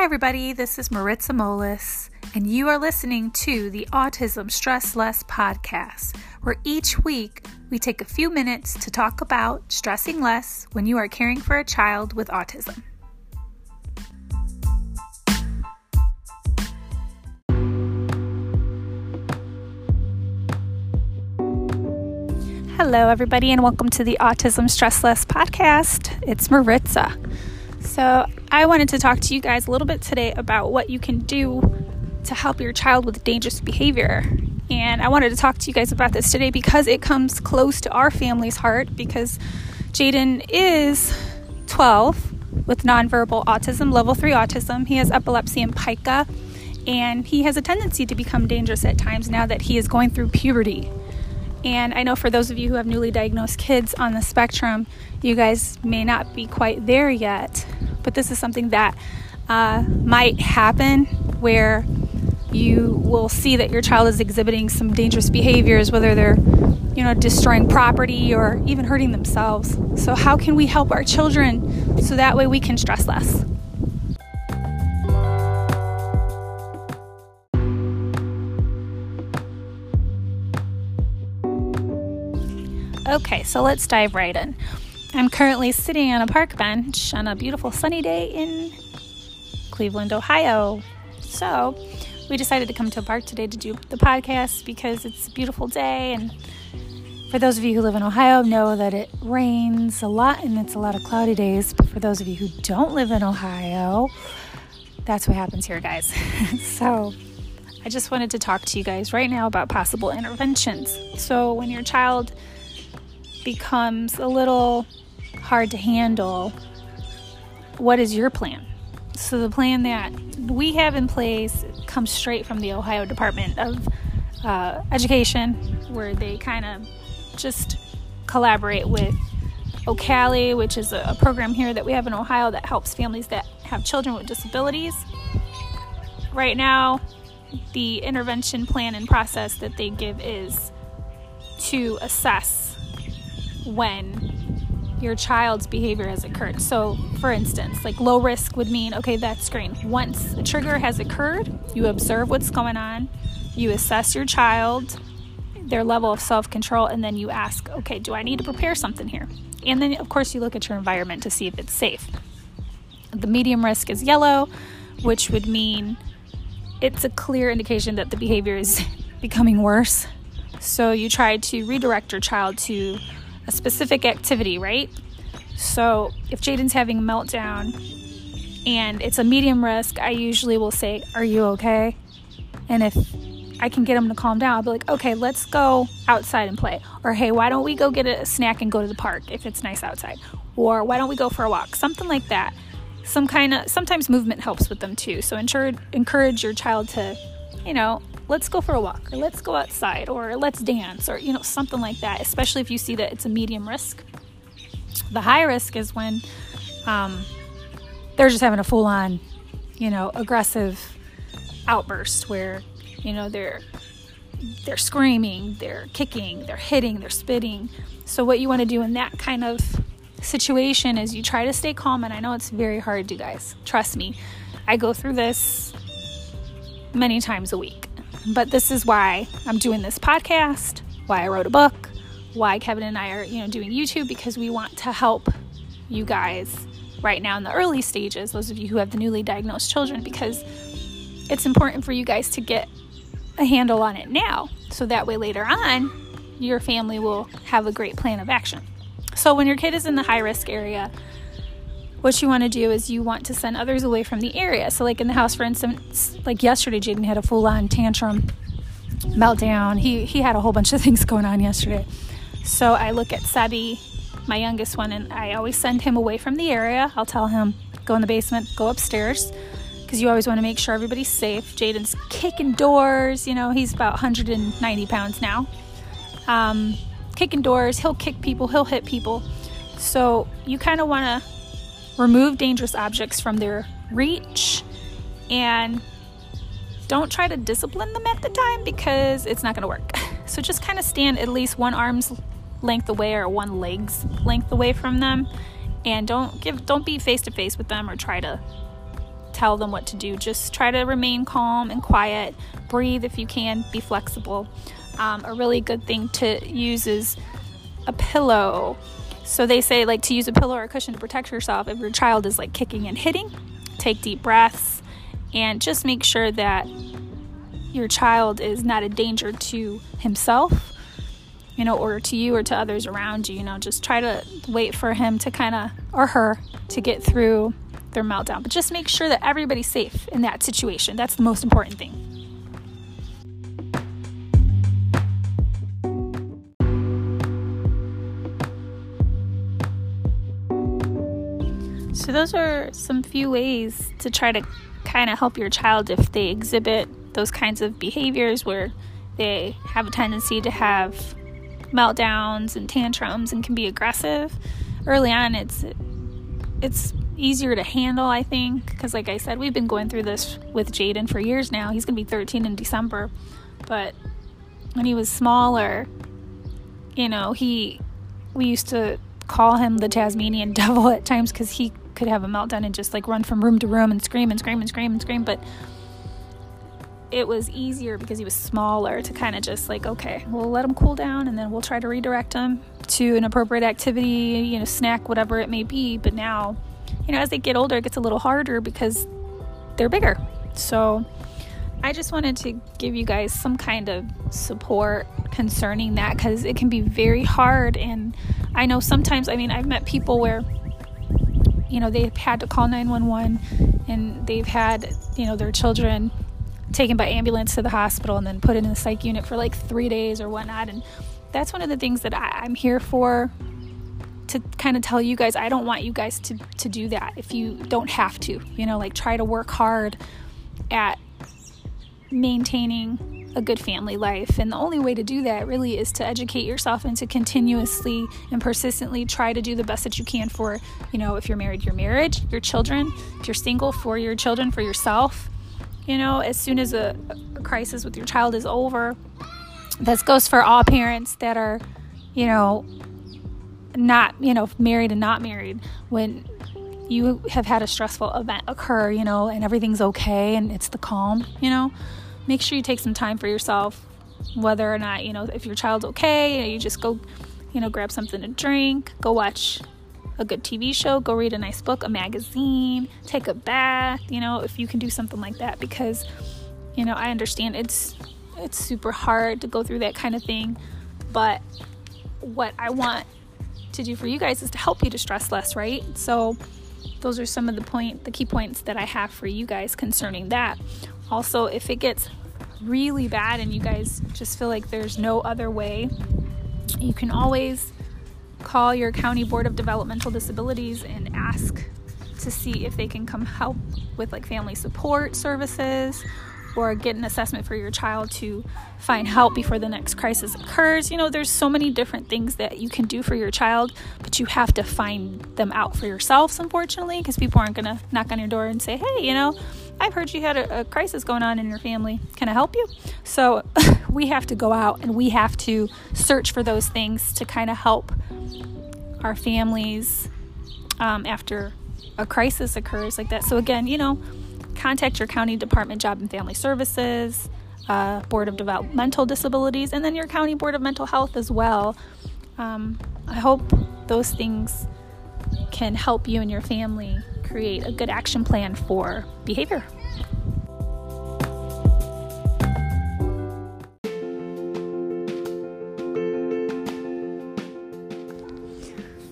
Hi, everybody. This is Maritza Molis, and you are listening to the Autism Stress Less podcast, where each week we take a few minutes to talk about stressing less when you are caring for a child with autism. Hello, everybody, and welcome to the Autism Stress Less podcast. It's Maritza. So, I wanted to talk to you guys a little bit today about what you can do to help your child with dangerous behavior. And I wanted to talk to you guys about this today because it comes close to our family's heart because Jaden is 12 with nonverbal autism, level 3 autism. He has epilepsy and pica, and he has a tendency to become dangerous at times now that he is going through puberty. And I know for those of you who have newly diagnosed kids on the spectrum, you guys may not be quite there yet but this is something that uh, might happen where you will see that your child is exhibiting some dangerous behaviors, whether they're you know destroying property or even hurting themselves. So how can we help our children so that way we can stress less? Okay, so let's dive right in. I'm currently sitting on a park bench on a beautiful sunny day in Cleveland, Ohio. So, we decided to come to a park today to do the podcast because it's a beautiful day. And for those of you who live in Ohio, know that it rains a lot and it's a lot of cloudy days. But for those of you who don't live in Ohio, that's what happens here, guys. so, I just wanted to talk to you guys right now about possible interventions. So, when your child becomes a little hard to handle, what is your plan? So, the plan that we have in place comes straight from the Ohio Department of uh, Education, where they kind of just collaborate with Ocali, which is a, a program here that we have in Ohio that helps families that have children with disabilities. Right now, the intervention plan and process that they give is to assess when your child's behavior has occurred. So, for instance, like low risk would mean okay, that's screen. Once a trigger has occurred, you observe what's going on, you assess your child, their level of self control, and then you ask, okay, do I need to prepare something here? And then, of course, you look at your environment to see if it's safe. The medium risk is yellow, which would mean it's a clear indication that the behavior is becoming worse. So you try to redirect your child to a specific activity, right? So if Jaden's having a meltdown and it's a medium risk, I usually will say, Are you okay? And if I can get him to calm down, I'll be like, Okay, let's go outside and play. Or hey, why don't we go get a snack and go to the park if it's nice outside? Or why don't we go for a walk? Something like that. Some kind of sometimes movement helps with them too. So encourage encourage your child to, you know, let's go for a walk or let's go outside or let's dance or you know something like that especially if you see that it's a medium risk. The high risk is when um, they're just having a full-on you know aggressive outburst where you know they're they're screaming they're kicking they're hitting they're spitting. So what you want to do in that kind of situation is you try to stay calm and i know it's very hard you guys trust me. I go through this many times a week but this is why I'm doing this podcast, why I wrote a book, why Kevin and I are, you know, doing YouTube because we want to help you guys right now in the early stages, those of you who have the newly diagnosed children, because it's important for you guys to get a handle on it now. So that way later on, your family will have a great plan of action. So when your kid is in the high risk area, what you want to do is you want to send others away from the area. So, like in the house, for instance, like yesterday, Jaden had a full on tantrum, meltdown. He, he had a whole bunch of things going on yesterday. So, I look at Sebi, my youngest one, and I always send him away from the area. I'll tell him, go in the basement, go upstairs, because you always want to make sure everybody's safe. Jaden's kicking doors, you know, he's about 190 pounds now. Um, kicking doors, he'll kick people, he'll hit people. So, you kind of want to remove dangerous objects from their reach, and don't try to discipline them at the time because it's not going to work. So just kind of stand at least one arm's length away or one leg's length away from them and don't give don't be face to face with them or try to tell them what to do. Just try to remain calm and quiet. Breathe if you can. Be flexible. Um, a really good thing to use is a pillow. So they say like to use a pillow or a cushion to protect yourself if your child is like kicking and hitting. Take deep breaths and just make sure that your child is not a danger to himself you know, or to you or to others around you. You know, just try to wait for him to kind of, or her, to get through their meltdown. But just make sure that everybody's safe in that situation. That's the most important thing. So, those are some few ways to try to kind of help your child if they exhibit those kinds of behaviors where they have a tendency to have meltdowns and tantrums and can be aggressive. Early on it's it's easier to handle i think because like i said we've been going through this with jaden for years now. He's going to be 13 in december. But when he was smaller you know he we used to call him the tasmanian devil at times because he could have a meltdown and just like run from room to room and scream and scream and scream and scream but it was easier because he was smaller to kind of just like, okay, we'll let him cool down and then we'll try to redirect him to an appropriate activity, you know, snack, whatever it may be. But now, you know, as they get older, it gets a little harder because they're bigger. So I just wanted to give you guys some kind of support concerning that because it can be very hard. And I know sometimes, I mean, I've met people where, you know, they've had to call 911 and they've had, you know, their children taken by ambulance to the hospital and then put in the psych unit for like three days or whatnot. And that's one of the things that I, am here for to kind of tell you guys I don't want you guys to, to do that if you don't have to. You know, like try to work hard at maintaining a good family life. And the only way to do that really is to educate yourself and to continuously and persistently try to do the best that you can for, you know, if you're married, your marriage, your children, if you're single, for your children, for yourself you know, as soon as a, a crisis with your child is over, this goes for all parents that are, you know, not, you know, married and not married. When you have had a stressful event occur, you know, and everything's okay and it's the calm, you know, make sure you take some time for yourself, whether or not, you know, if your child's okay, you just go, you know, grab something to drink, go watch a good TV show, go read a nice book, a magazine, take a bath, you know, if you can do something like that because you know, I understand it's it's super hard to go through that kind of thing, but what I want to do for you guys is to help you to stress less, right? So those are some of the point the key points that I have for you guys concerning that. Also, if it gets really bad and you guys just feel like there's no other way, you can always call your county board of developmental disabilities and ask to see if they can come help with like family support services or get an assessment for your child to find help before the next crisis occurs. You know, there's so many different things that you can do for your child, but you have to find them out for yourselves, unfortunately, because people aren't going to knock on your door and say, hey, you know, I've heard you had a, a crisis going on in your family. Can I help you? So we have to go out and we have to search for those things to kind of help our families um, after a crisis occurs like that. So, again, you know, contact your county department, job and family services, uh, board of developmental disabilities, and then your county board of mental health as well. Um, I hope those things can help you and your family create a good action plan for behavior.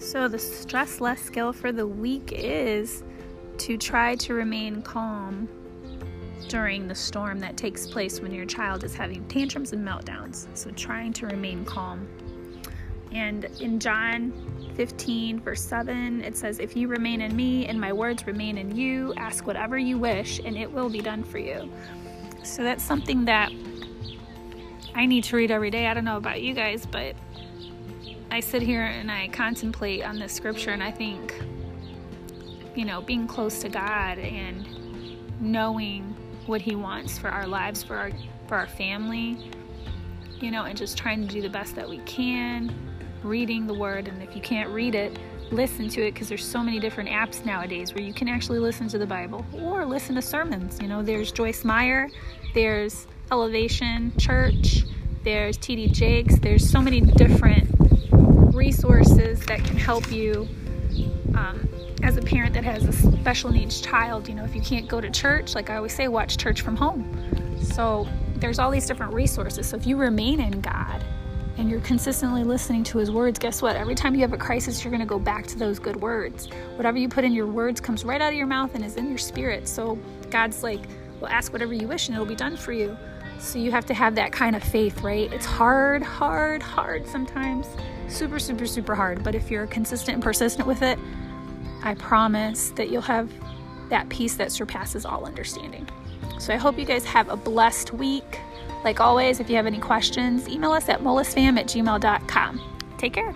So, the stress less skill for the week is to try to remain calm during the storm that takes place when your child is having tantrums and meltdowns. So, trying to remain calm. And in John 15, verse 7, it says, If you remain in me and my words remain in you, ask whatever you wish and it will be done for you. So, that's something that I need to read every day. I don't know about you guys, but I sit here and I contemplate on this scripture and I think, you know, being close to God and knowing what He wants for our lives, for our for our family, you know, and just trying to do the best that we can, reading the Word, and if you can't read it, listen to it because there's so many different apps nowadays where you can actually listen to the Bible or listen to sermons. You know, there's Joyce Meyer, there's Elevation Church, there's TD Jakes, there's so many different resources that can help you um, as a parent that has a special needs child. You know, if you can't go to church, like I always say, watch church from home. So there's all these different resources. So if you remain in God, and you're consistently listening to his words, guess what? Every time you have a crisis, you're going to go back to those good words. Whatever you put in your words comes right out of your mouth and is in your spirit. So God's like, well, ask whatever you wish and it'll be done for you. So you have to have that kind of faith, right? It's hard, hard, hard sometimes. Super, super, super hard. But if you're consistent and persistent with it, I promise that you'll have that peace that surpasses all understanding. So I hope you guys have a blessed week. Like always, if you have any questions, email us at molisfam at gmail.com. Take care.